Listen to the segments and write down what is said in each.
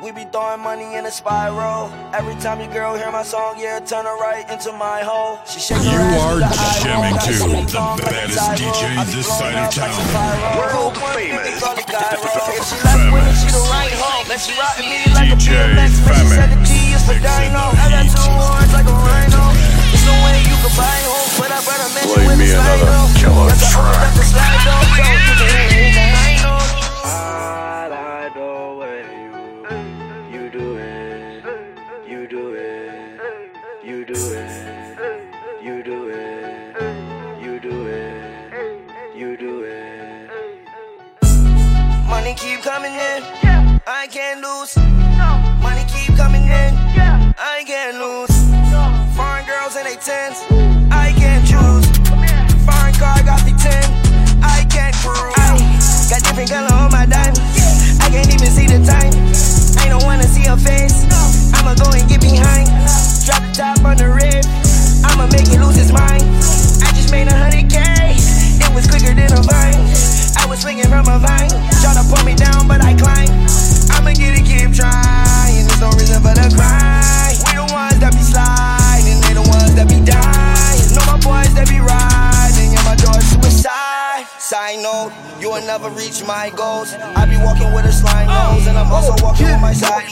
We be throwing money in a spiral. Every time your girl hear my song, yeah, turn her right into my hole. She shake her You ass are with the jamming to Got the song like baddest DJ this side of up like town. some pyro. World One famous. fifty, call. If she left with it, she the right hoe. Let she rock me like a DJ BMX. Man, she said the G is for Dino. I got two horns like a rhino. There's no way you can buy home, but I brought a mansion Play with me a slide another though. killer That's the only track. I can't lose. Money keep coming in, I can't lose. Foreign girls in they tens, I can't choose. Foreign car got the ten, I can't cruise. Ay, got different color on my diamonds, I can't even see the time. I don't wanna see her face, I'ma go and get behind. Drop the top on the rib, I'ma make it lose his mind. I just made a hundred K, it was quicker than a vine. I was swinging from a vine, try to pull me down, but I climb. I'ma get it, keep trying. There's no reason for the cry. We the ones that be sliding, they the ones that be dying. Know my boys that be riding, yeah, my joy suicide. Side note, you will never reach my goals. I be walking with a slime nose, and I'm also walking on my side.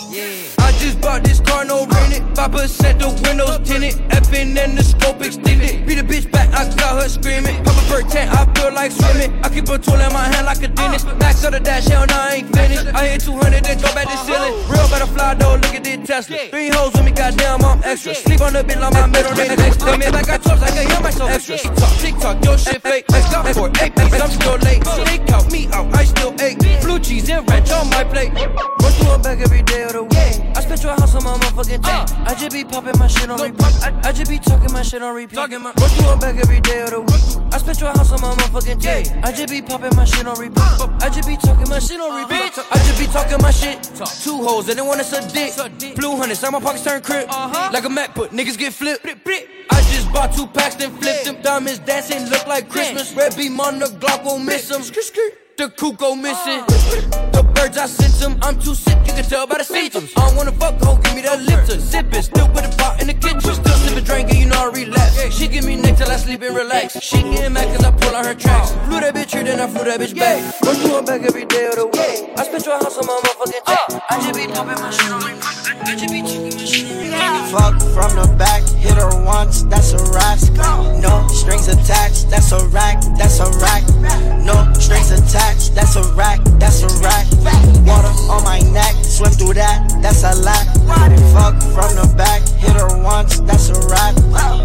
I just bought this car, no it. 5% the windows tinted. Effing and the scope extended. Beat a bitch back, I got her screaming. Pop a bird tent, I feel like swimming. I keep a tool in my hand like a dentist. Max on the dash, hell no, I ain't finished. I hit 200, then throw back the ceiling. Uh-huh. Real butterfly, though, look at this Tesla. Three hoes with me, goddamn, I'm extra. Sleep on the bitch like my middle name next to me. Like I told, I can hear myself extra. Talk, TikTok, your shit fake. Let's go for eight piece, I'm still late. Uh. They count me out, I still ate. Blue cheese and ranch on my plate. Run through a bag every day of the week. I spent your house on my motherfucking tank. I just be popping my shit on repeat. I, I just be talking my shit on repeat. Talking my through a bag every day of the week. I spent your house on my motherfucking tank. I just be popping my shit on repeat. I just be talking my shit on repeat. I just be talking my shit. Two hoes, they didn't wanna suck dick. Blue hundreds, how my pockets turn crib. Like a Mac, but niggas get flipped. I just bought two packs, then flipped them. Diamonds dancing, look like Christmas. Red beam on the Glock won't miss them. The go missing. The birds I sent them, I'm too sick, you can tell by the symptoms. I don't wanna fuck, ho, give me that lip to sippin'. Still with a pot in the kitchen. Still sippin' drink, and you know I relapse. She give me neck till I sleep and relax. She getting mad cause I pull out her tracks. Flew that bitch here, then I flew that bitch back. Through her back every day of the week. I spent your house on my motherfucking check. I just be popping my shit on repeat. I just be talking my shit. Fuck from the back, hit her once, that's a wrap. No strings attached, that's a rack, that's a rack. No strings attached, that's a rack, that's a rack. Water on my neck, swim through that, that's a lack. Fuck from the back, hit her once, that's a wrap.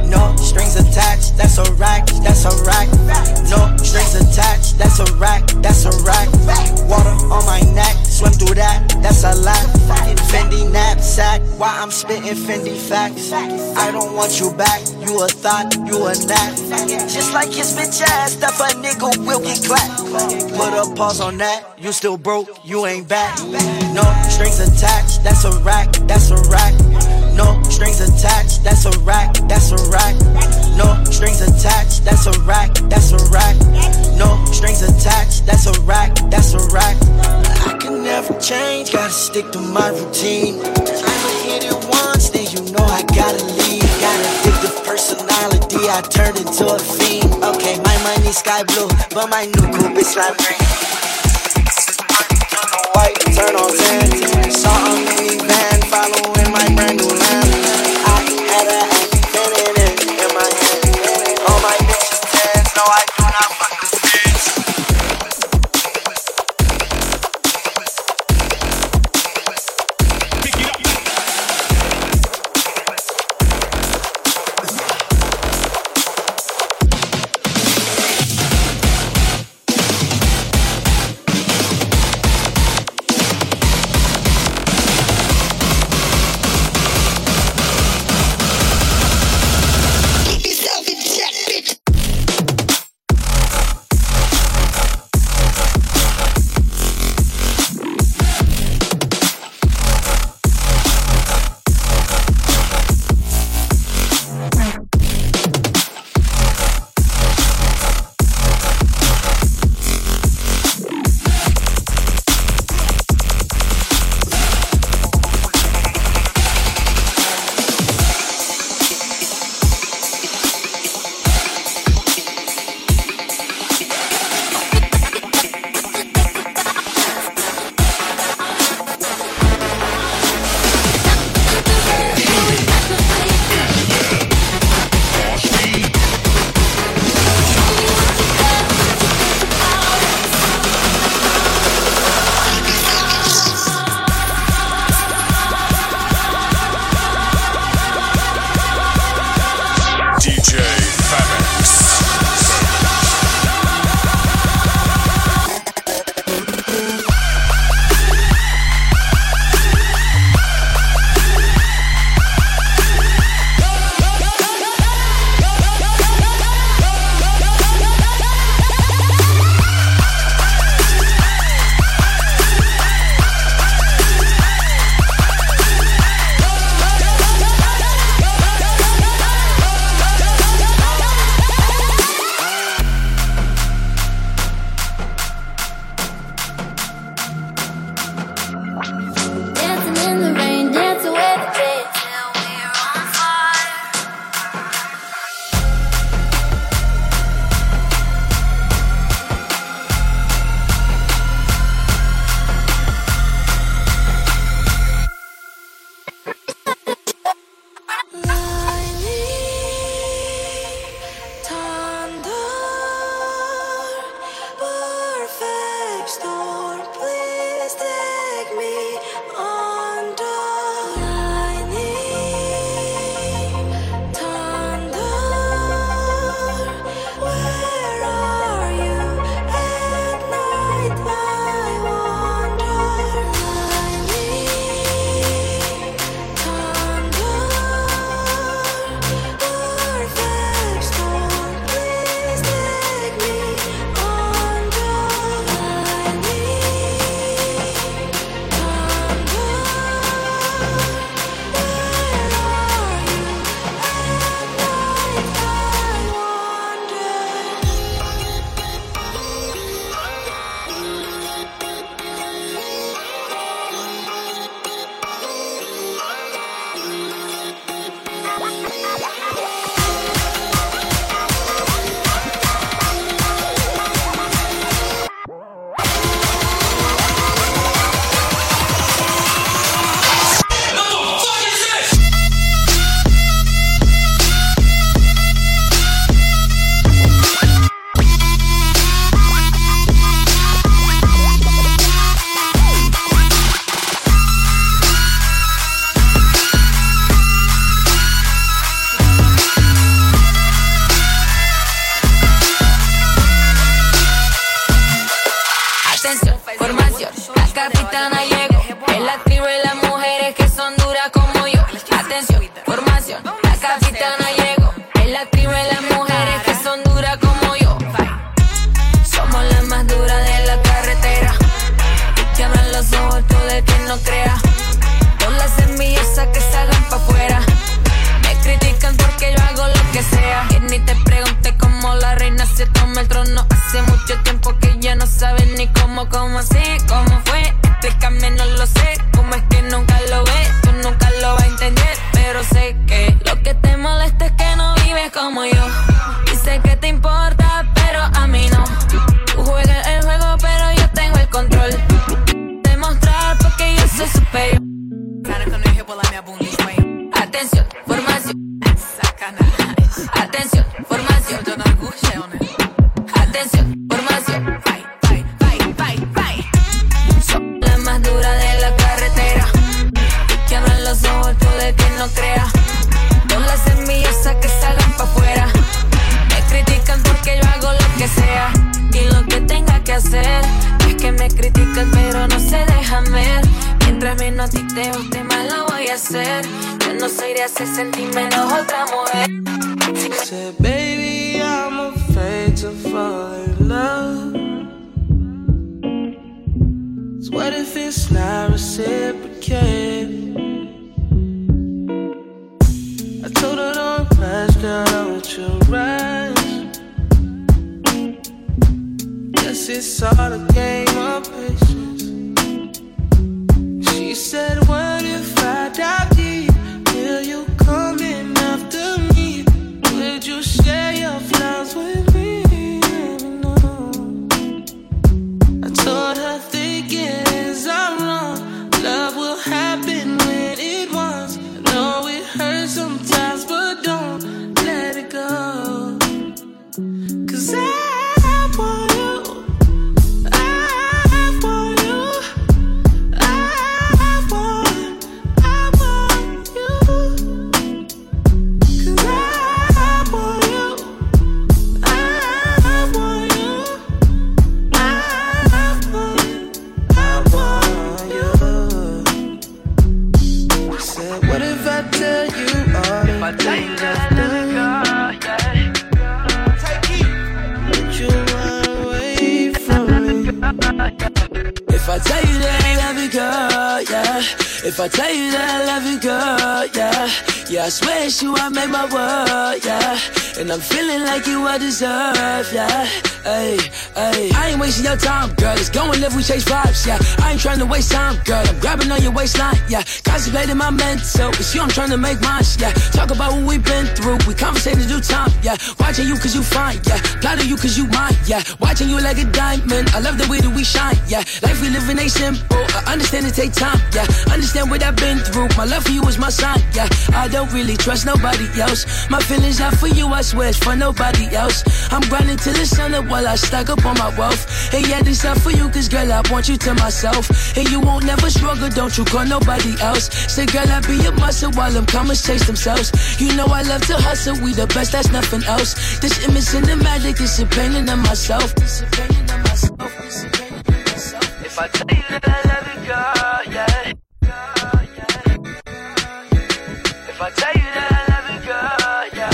No strings attached, that's a rack, that's a rack. No strings attached, that's a rack, that's a rack. Water on my neck, swim through that, that's a lack. Fendi knapsack, why I'm spitting Fendi facts. I don't want you back, you a thought, you a knack. Just like his bitch ass, that a nigga will get clapped. Put a pause on that, you still broke, you ain't back. No strings attached, that's a rack, that's a rack. No strings attached, that's a rack, that's a rack. No strings attached, that's a rack, that's a rack. No strings attached, that's a rack, that's a rack. I can never change, gotta stick to my routine. I'ma hit it once, then you know I gotta leave. Got addictive personality, I turned into a fiend. Okay, my money sky blue, but my new coupe is lime green. Turn on white, turn on tan. Saw te guste más lo voy a hacer. Yo no soy de hacer sentir menos otra mujer. Baby, I'm afraid to fall in love. So what if it's not reciprocated? I told her don't rush, girl, don't you rush. Guess it's all a game of patience. She said, what if I die deep? Will you come I swear it's you, I made my world, yeah. And I'm feeling like you I deserve, yeah. Hey, hey. I ain't wasting your time, girl. Let's go and live, we chase vibes, yeah. I ain't trying to waste time, girl. I'm grabbing on your waistline, yeah. Contemplating my mental. It's you, I'm trying to make mine, yeah. Talk about what we've been through. We conversating do time, yeah. Watching you cause you fine, yeah. Plotting you cause you mine, yeah. Watching you like a diamond. I love the way that we shine, yeah. Life we living ain't simple. I understand it take time, yeah. Understand what I've been through. My love for you is my sign, yeah. I don't really trust nobody else. My feelings are for you, I swear it's for nobody else. I'm grinding till the sun up while I stack up on my wealth. And yeah, this not for you, cause girl, I want you to myself. And you won't never struggle, don't you call nobody else. Say, girl, I be your muscle while them commas chase themselves. You know I love to hustle, we the best, that's nothing else. This image cinematic, it's a. It's a painting of myself. If I tell you that I love you, girl, yeah. I tell you that I love you, girl, yeah.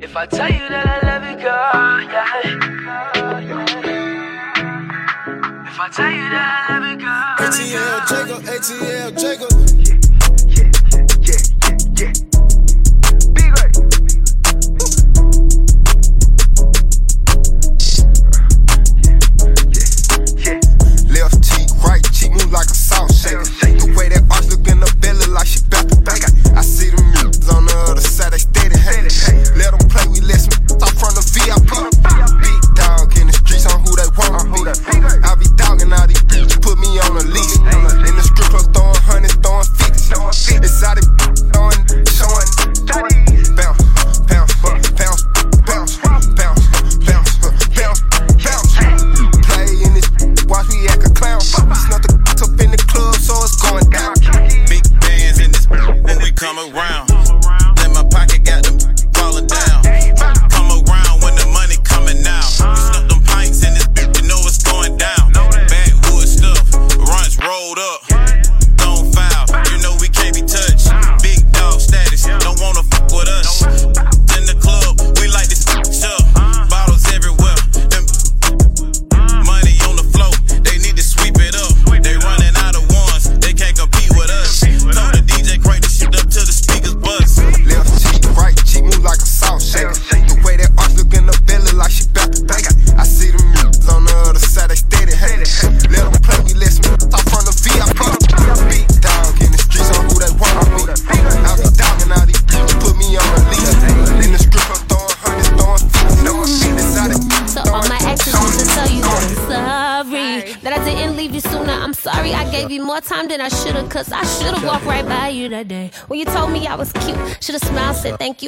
If I tell you that I love you, girl, yeah. If I tell you that I love you, girl, ATL Jacob, ATL Jacob.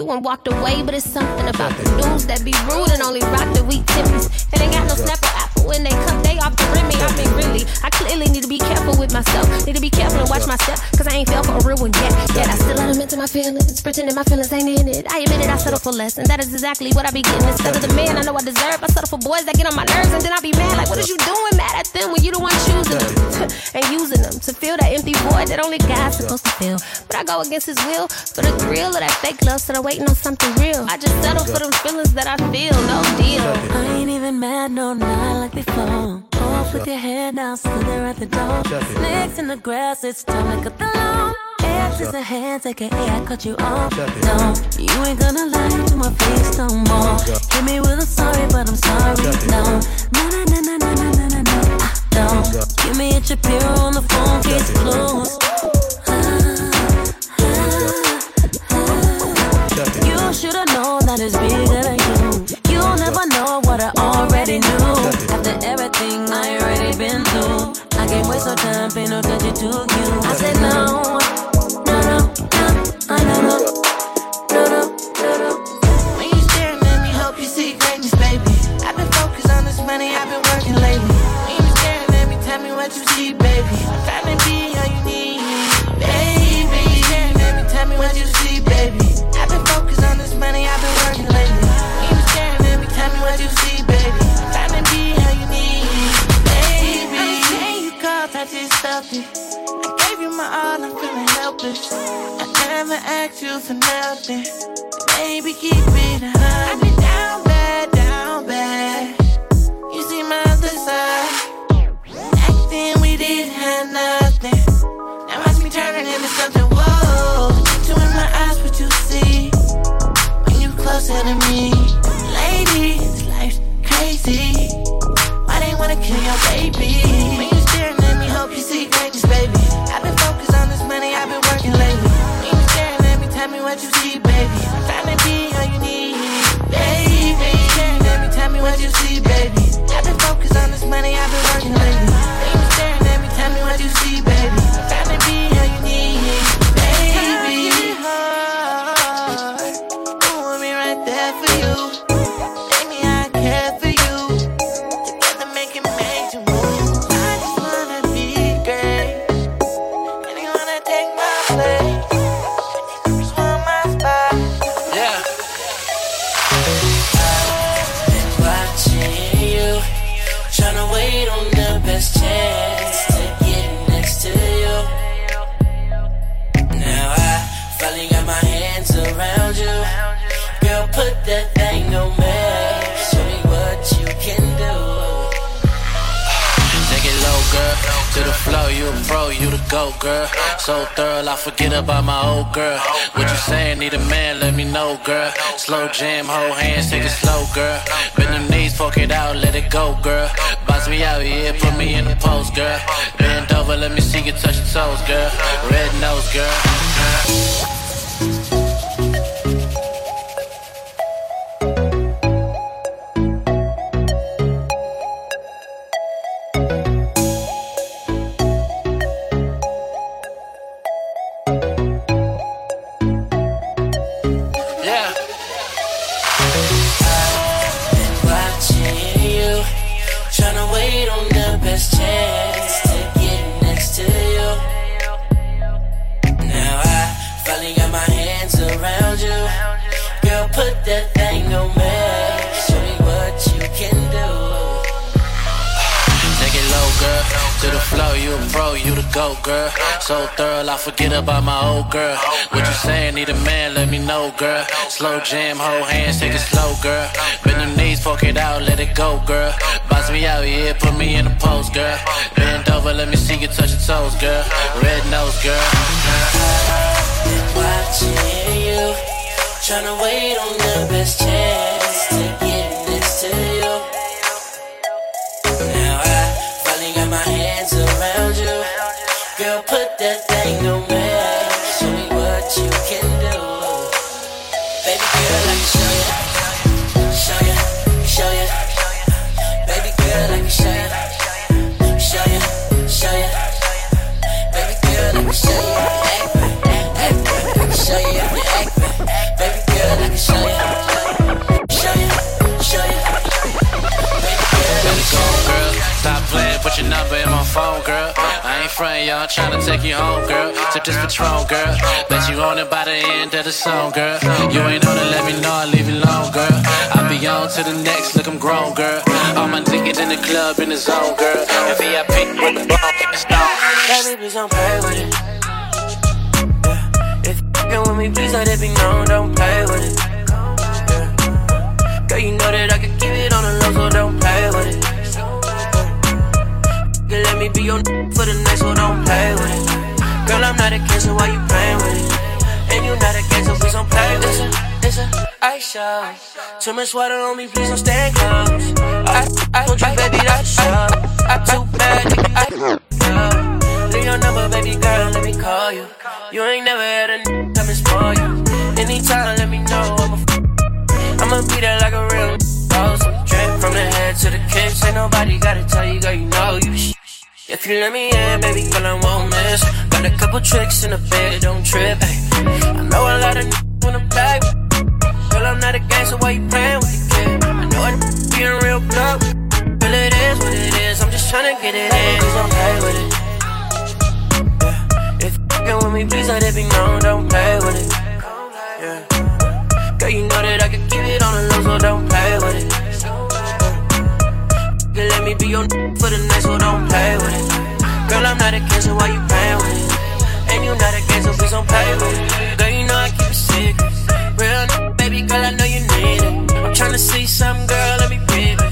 You, and walked away. But it's something about the dudes that be rude and only rock the weak timmies. And ain't got no snapper apple when they come, they off the rim. I mean, really, I clearly need to be careful with myself. Need to be careful and watch my step, cause I ain't fell for a real one yet. Yet I still let them into my feelings, pretending my feelings ain't in it. I admit it, I settle for less, and that is exactly what I be getting. Instead of the man I know I deserve, I settle for boys that get on my nerves, and then I be mad. Like, what is you doing? Mad at them when you the one choosing them and using them to fill that empty void that only God's supposed to fill. But I go against His will for the thrill of that fake love, so I'm waiting on something real. I just settle for them feelings that I feel, no deal. I ain't even mad, no, not like before. Off with your head now, still there at the door. Snakes in the grass, it's time to cut the lawn. X's and hands, aka I cut you off. No, you ain't gonna lie to my face no more. Hit me with a sorry, but I'm sorry. No, na na na na na na na na. I don't. Give me a Shapiro on the phone, case closed. You should've known that it's bigger than you. You'll never know what I already knew. After everything I already been through, I can't waste no time, pay no attention to you. I said no, no, no, no, no, no. no. Never asked you for nothing. Baby, keep it. I've been down bad, down bad. You see my other side. Back then we didn't have nothing. Now watch me turning into something. Whoa, you in my eyes, what you see when you closer to me, lady. This life's crazy. Why they wanna kill your baby? You a pro, you the GOAT, girl. So thorough, I forget about my old girl. What you saying? Need a man, let me know, girl. Slow jam, hold hands, take it slow, girl. Bend them knees, fuck it out, let it go, girl. Box me out, yeah, put me in the post, girl. Bend over, let me see you touch your toes, girl. Red nose, girl. So thorough, I forget about my old girl. What you saying? Need a man, let me know, girl. Slow jam, hold hands, take it slow, girl. Bend them knees, fuck it out, let it go, girl. Box me out, yeah, put me in the post, girl. Bend over, let me see you touch your toes, girl. Red nose, girl. Watching you, tryna wait on the best chance to get but this ain't no man. Ain't y'all. Tryna take you home, girl. Sip this Patron, girl. Bet you on it by the end of the song, girl. You ain't on it, let me know. I leave you alone, girl. I be on to the next, look, I'm grown, girl. All my niggas in the club, in the zone, girl. And VIP with the ball, the stone. Baby, please don't play with it. Yeah. If you with me, please let it be known, don't play with it. Yeah. Girl, you know that I can me be your for the night, so don't play with it. Girl, I'm not a cancer, why you playing with it? And you not a cancer, please don't play with it. It's a ice show. Too much water on me, please don't stand close. I, I told you, baby, that's show. I too bad, nigga, I. Leave your number, baby girl, let me call you. You ain't never had a n- come and spoil you. Anytime, let me know, I'm a f- I'ma be there like a real boss. Drip from the head to the kiss, ain't nobody gotta tell you, girl, you know you sh- if you let me in, baby girl, I won't miss. Got a couple tricks in the bed, don't trip. Ay. I know a lot of wanna play. Girl, I'm not a gangster, why you playing with the kid? I know it being real blunt. Girl, it is what it is. I'm just tryna get it in. Please don't play with it. Yeah. If you're with me, please let it be known. Don't play with it. Yeah. Girl, you know that I can keep it on the low, so don't play with it. Me be your for the night, so don't play with it. Girl, I'm not a cancer, why you playing with it? And you not a gangster, please don't play with it. Girl, you know I keep it secret. Real n- baby girl, I know you need it. I'm tryna see some girl, let me baby.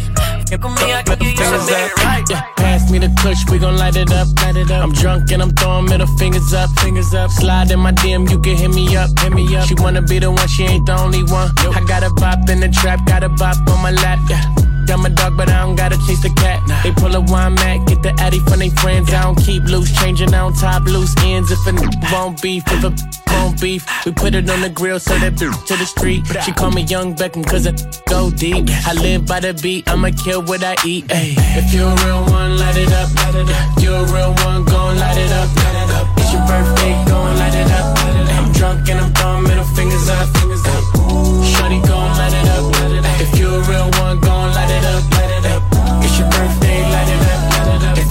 Fuck with me, I can give you some right. Yeah, pass me the kush, we gon' light it up, light it up. I'm drunk and I'm throwing middle fingers up, fingers up. Slide in my DM, you can hit me up, hit me up. She wanna be the one, she ain't the only one. I got a bop in the trap, got a bop on my lap, yeah. Got my dog, but I don't gotta chase the cat. They pull a wine mat, get the addy from they friends. I don't keep loose, changing on top loose ends. If a n- won't beef, if a won't beef, we put it on the grill, so that to the street. She call me Young Beckham, cause I go deep. I live by the beat, I'ma kill what I eat. Ay. If you a real one, light it up. Light it up. You a real one, light it up. Light it up. It's your birthday, light it up. Light it up. I'm drunk and I'm throwing middle fingers up. Fingers up. Shorty light it up. Light it up. If you a real one,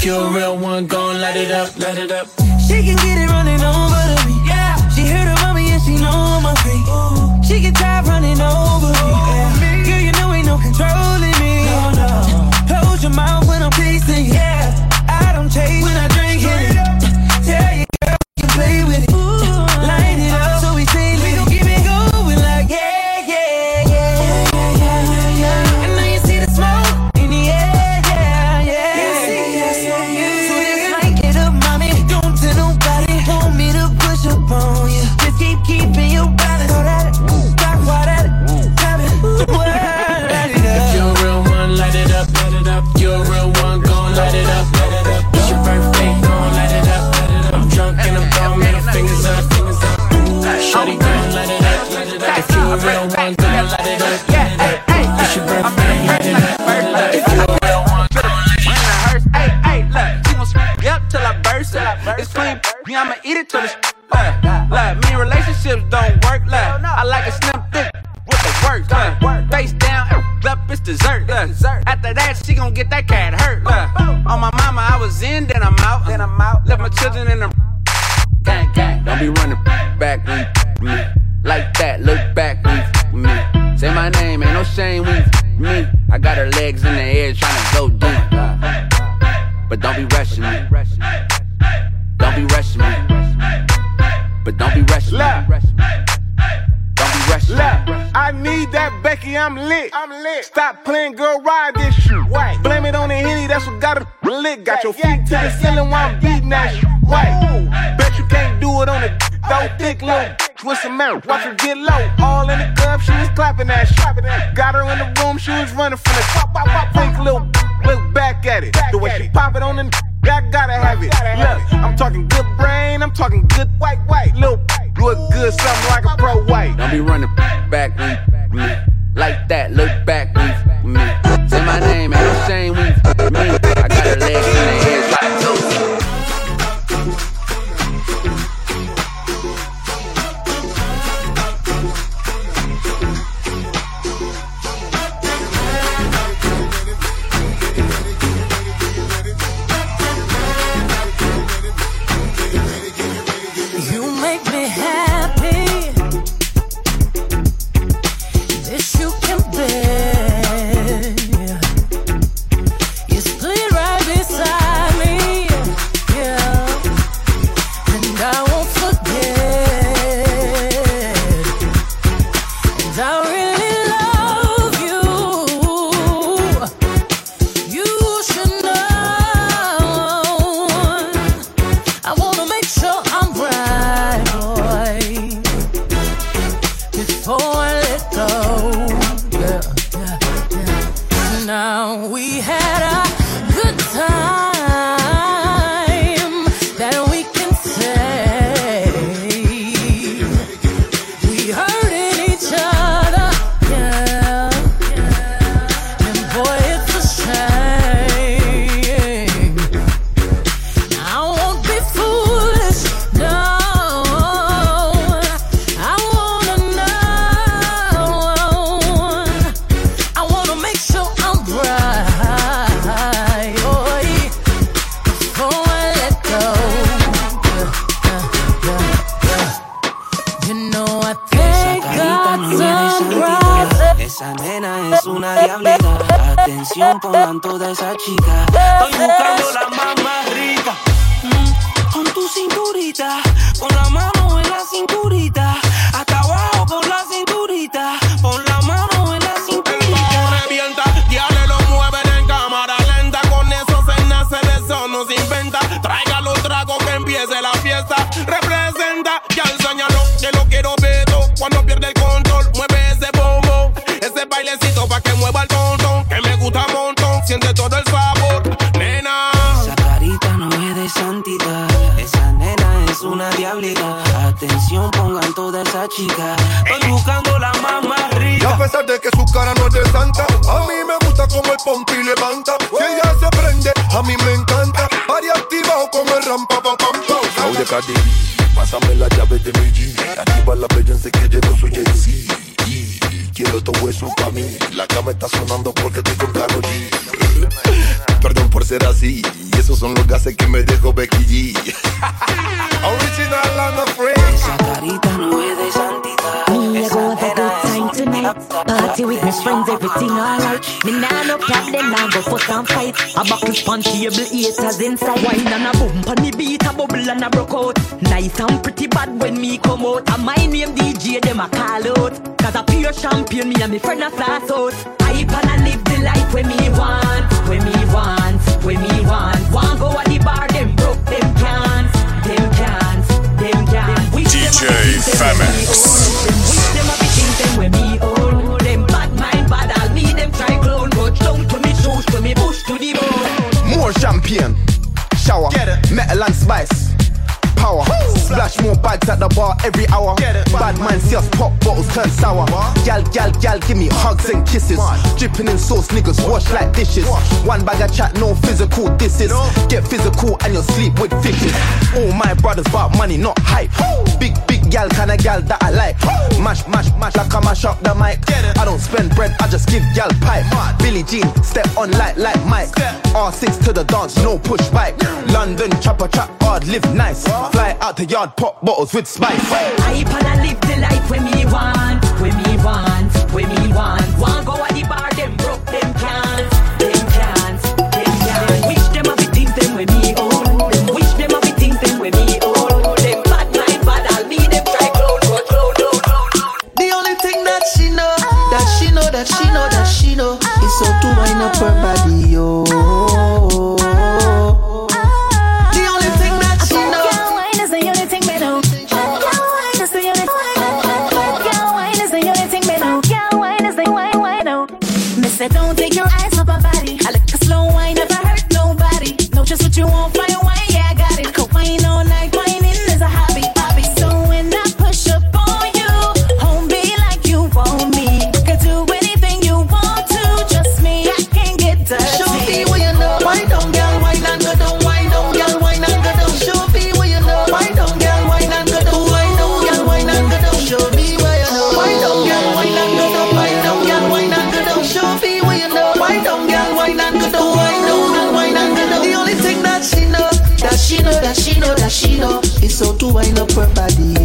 If you a real one, gon' light it up. Light it up. She can get it running over to me. Yeah. She heard about me and she know my feet. She get tired running over me. Yeah. Girl, you know ain't no controlling me. No, no. Close your mouth when I'm tasting you. Yeah. I don't chase when I drink it. Tell you, girl, you play with it. Light Watch her get low. All in the club, she was clapping that shit. Got her in the room, she was running from the pop, pop, pop. Think little look back at it. The way she pop it on the I gotta have it. Look, I'm talking good brain, I'm talking good white, white. Little look good, something like a pro white. Don't be running back when you with me. Like that, look back Atención, pongan toda esa chica. Estoy buscando la más, más rica. Mm, con tu cinturita, con la mano en la cinturita. Chica. Estoy buscando la más, más Y rica. a pesar de que su cara no es de santa, a mí me gusta como el pompi levanta. Si ella se prende, a mí me encanta. Party activado como el rampa pa pam. Claudia Cardi, pásame la llave de mi G. Activa la se que llevo su Jay-Z. Y Quiero todo eso pa' mí. La cama está sonando porque estoy con Karol G. Perdón por ser así. Y esos son los gases que me dejó Becky G. Original and the Party with my friends, everything alright. Me nah no problem, nah go fuss and fight. A buckle span table, haters inside. Wine and a boom, on the beat, a bubble and a broke out. Nice and pretty bad when me come out. And my name DJ, them a call out. Cause a pure champion, me and me friend a flash out. Hype and I live the life when me want, when me want, when me want. Want go at the bar, them broke, them can't, them can't, them can't. Wish them DJ a me bush, to the bone. More champagne, shower, metal and spice. Power, splash more bags at the bar every hour. Bad man see us pop bottles turn sour. Gal, gal, gal, give me hugs and kisses. Dripping in sauce, niggas wash like dishes. One bag of chat, no physical disses. Get physical and you'll sleep with fishes. All my brothers about money, not hype. Big, big gal, kinda gal that I like. Mash, mash, mash like I mash up the mic. I don't spend bread, I just give gal pipe. Billie Jean, step on like like Mike. R6 to the dance, no push bike. London chopper trap hard, live nice. Fly out the yard, pop bottles with spice. Hype and I live the life when me want, when me want, when me want. Want go at the bar, them broke, them can't, them can't, them can't. Wish them a be things them when me own. Wish them a be things them when me own. Them bad mind, bad all me, them try clone, clone, clone, clone, clone. The only thing that she know, that she know, that she know, that she know, is how to wind up her body, wind up her body,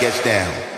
gets down.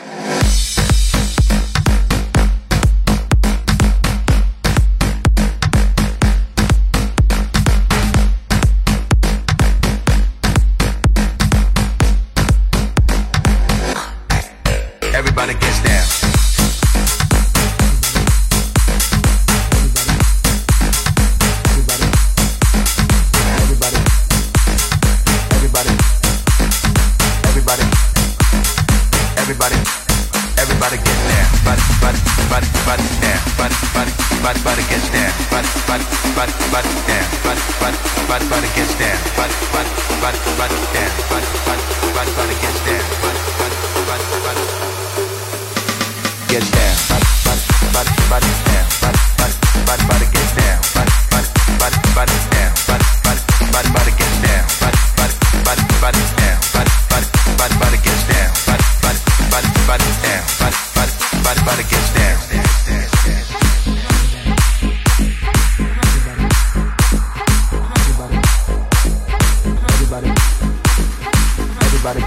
everybody,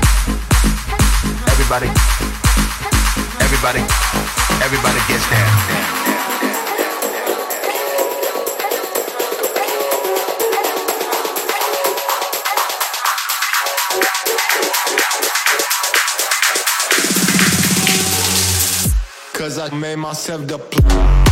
everybody, everybody, everybody gets down. Cause I made myself the plan.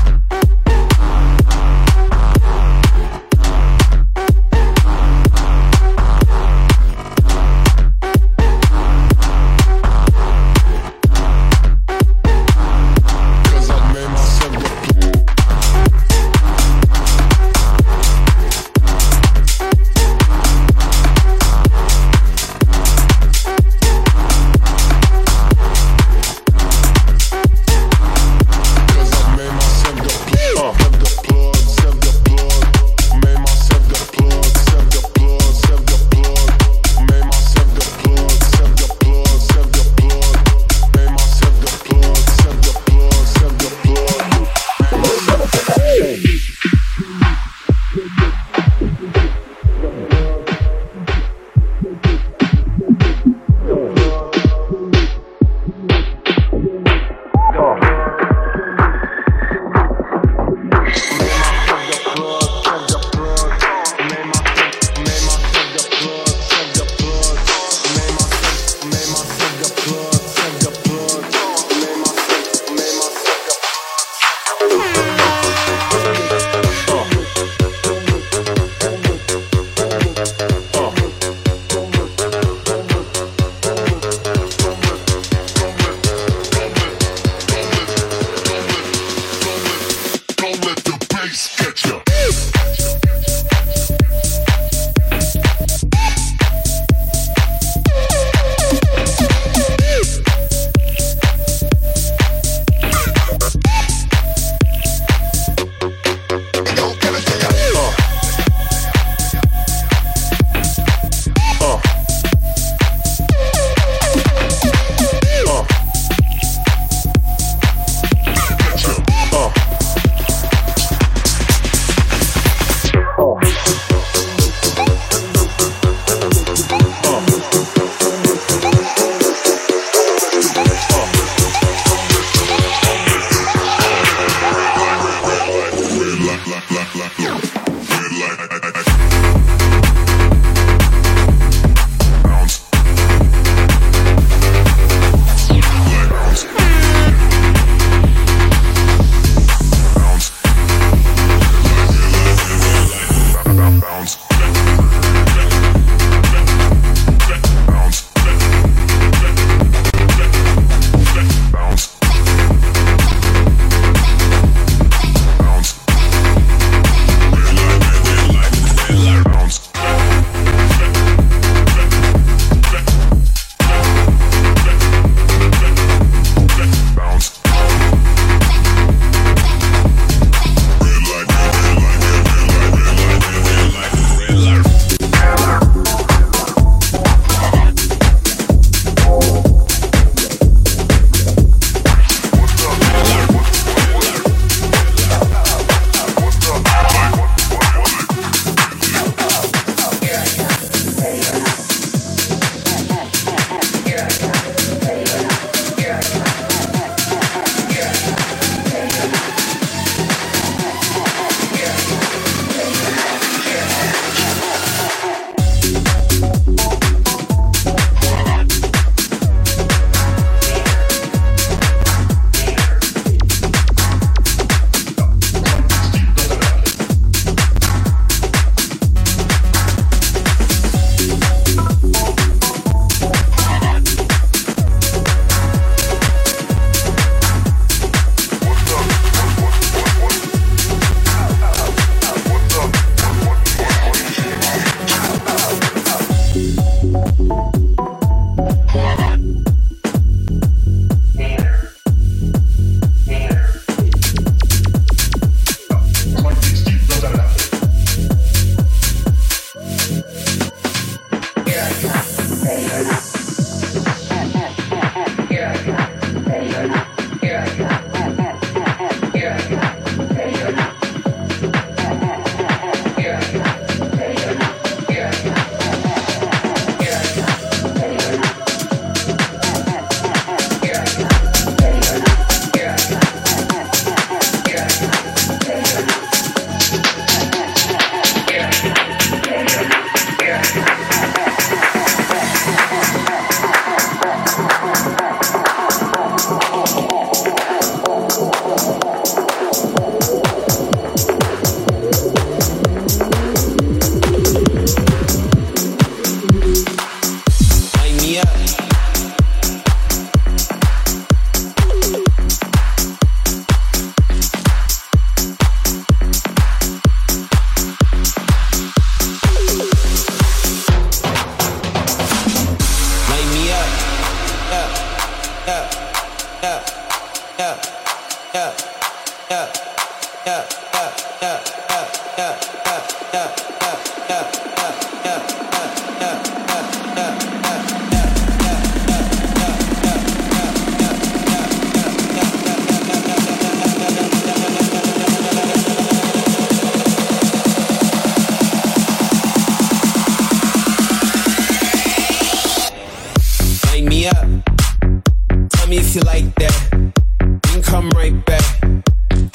right back.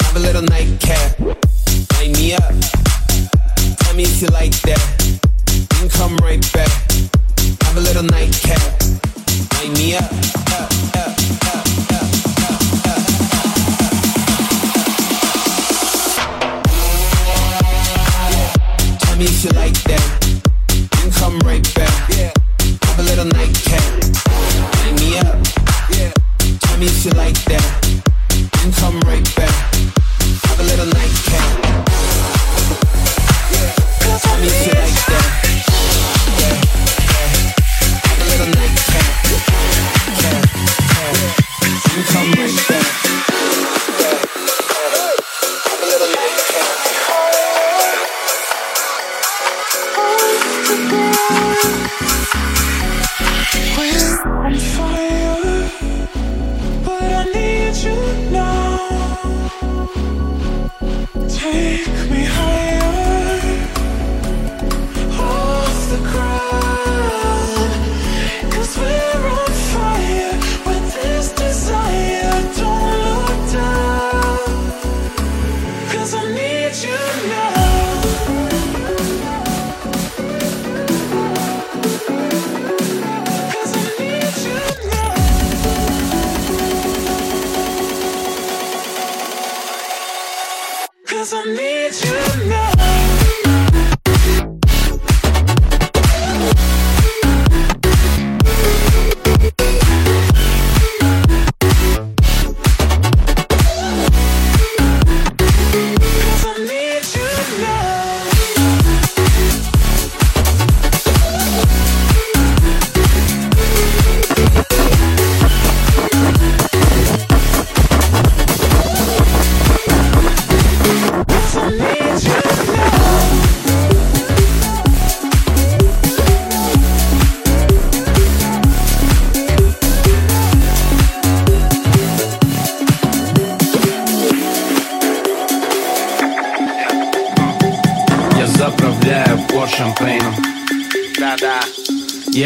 Have a little nightcap. Light me up. Tell me if you like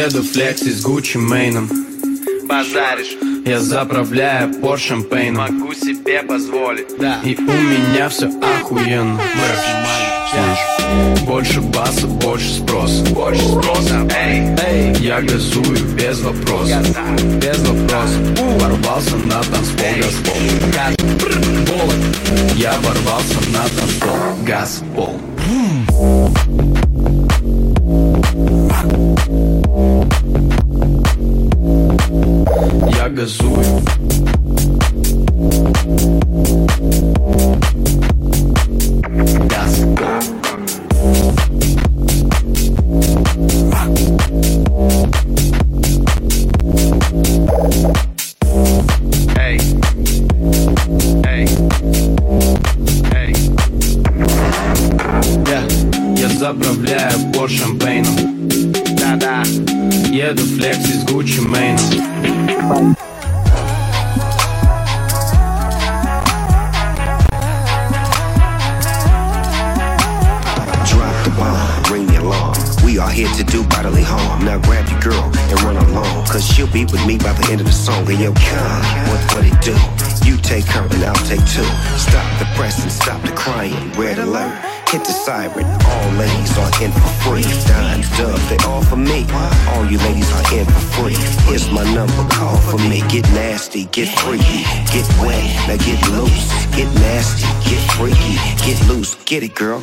Еду флекси с Гуччи Мейном Базаришь. Я заправляю по шампейном Могу себе позволить. Да. И у меня все охуенно. Слышь, больше баса, больше спроса. Больше спроса, эй, эй. Я газую без вопросов. Без вопросов. Ворвался на танцпол, газпол. Я ворвался на танцпол, газпол Besuch. Siren. All ladies are in for free. Dime, dub, they all for me. All you ladies are in for free. Here's my number, call for me. Get nasty, get freaky, get wet, now get loose. Get nasty, get freaky, get loose. Get it, girl.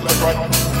black right white.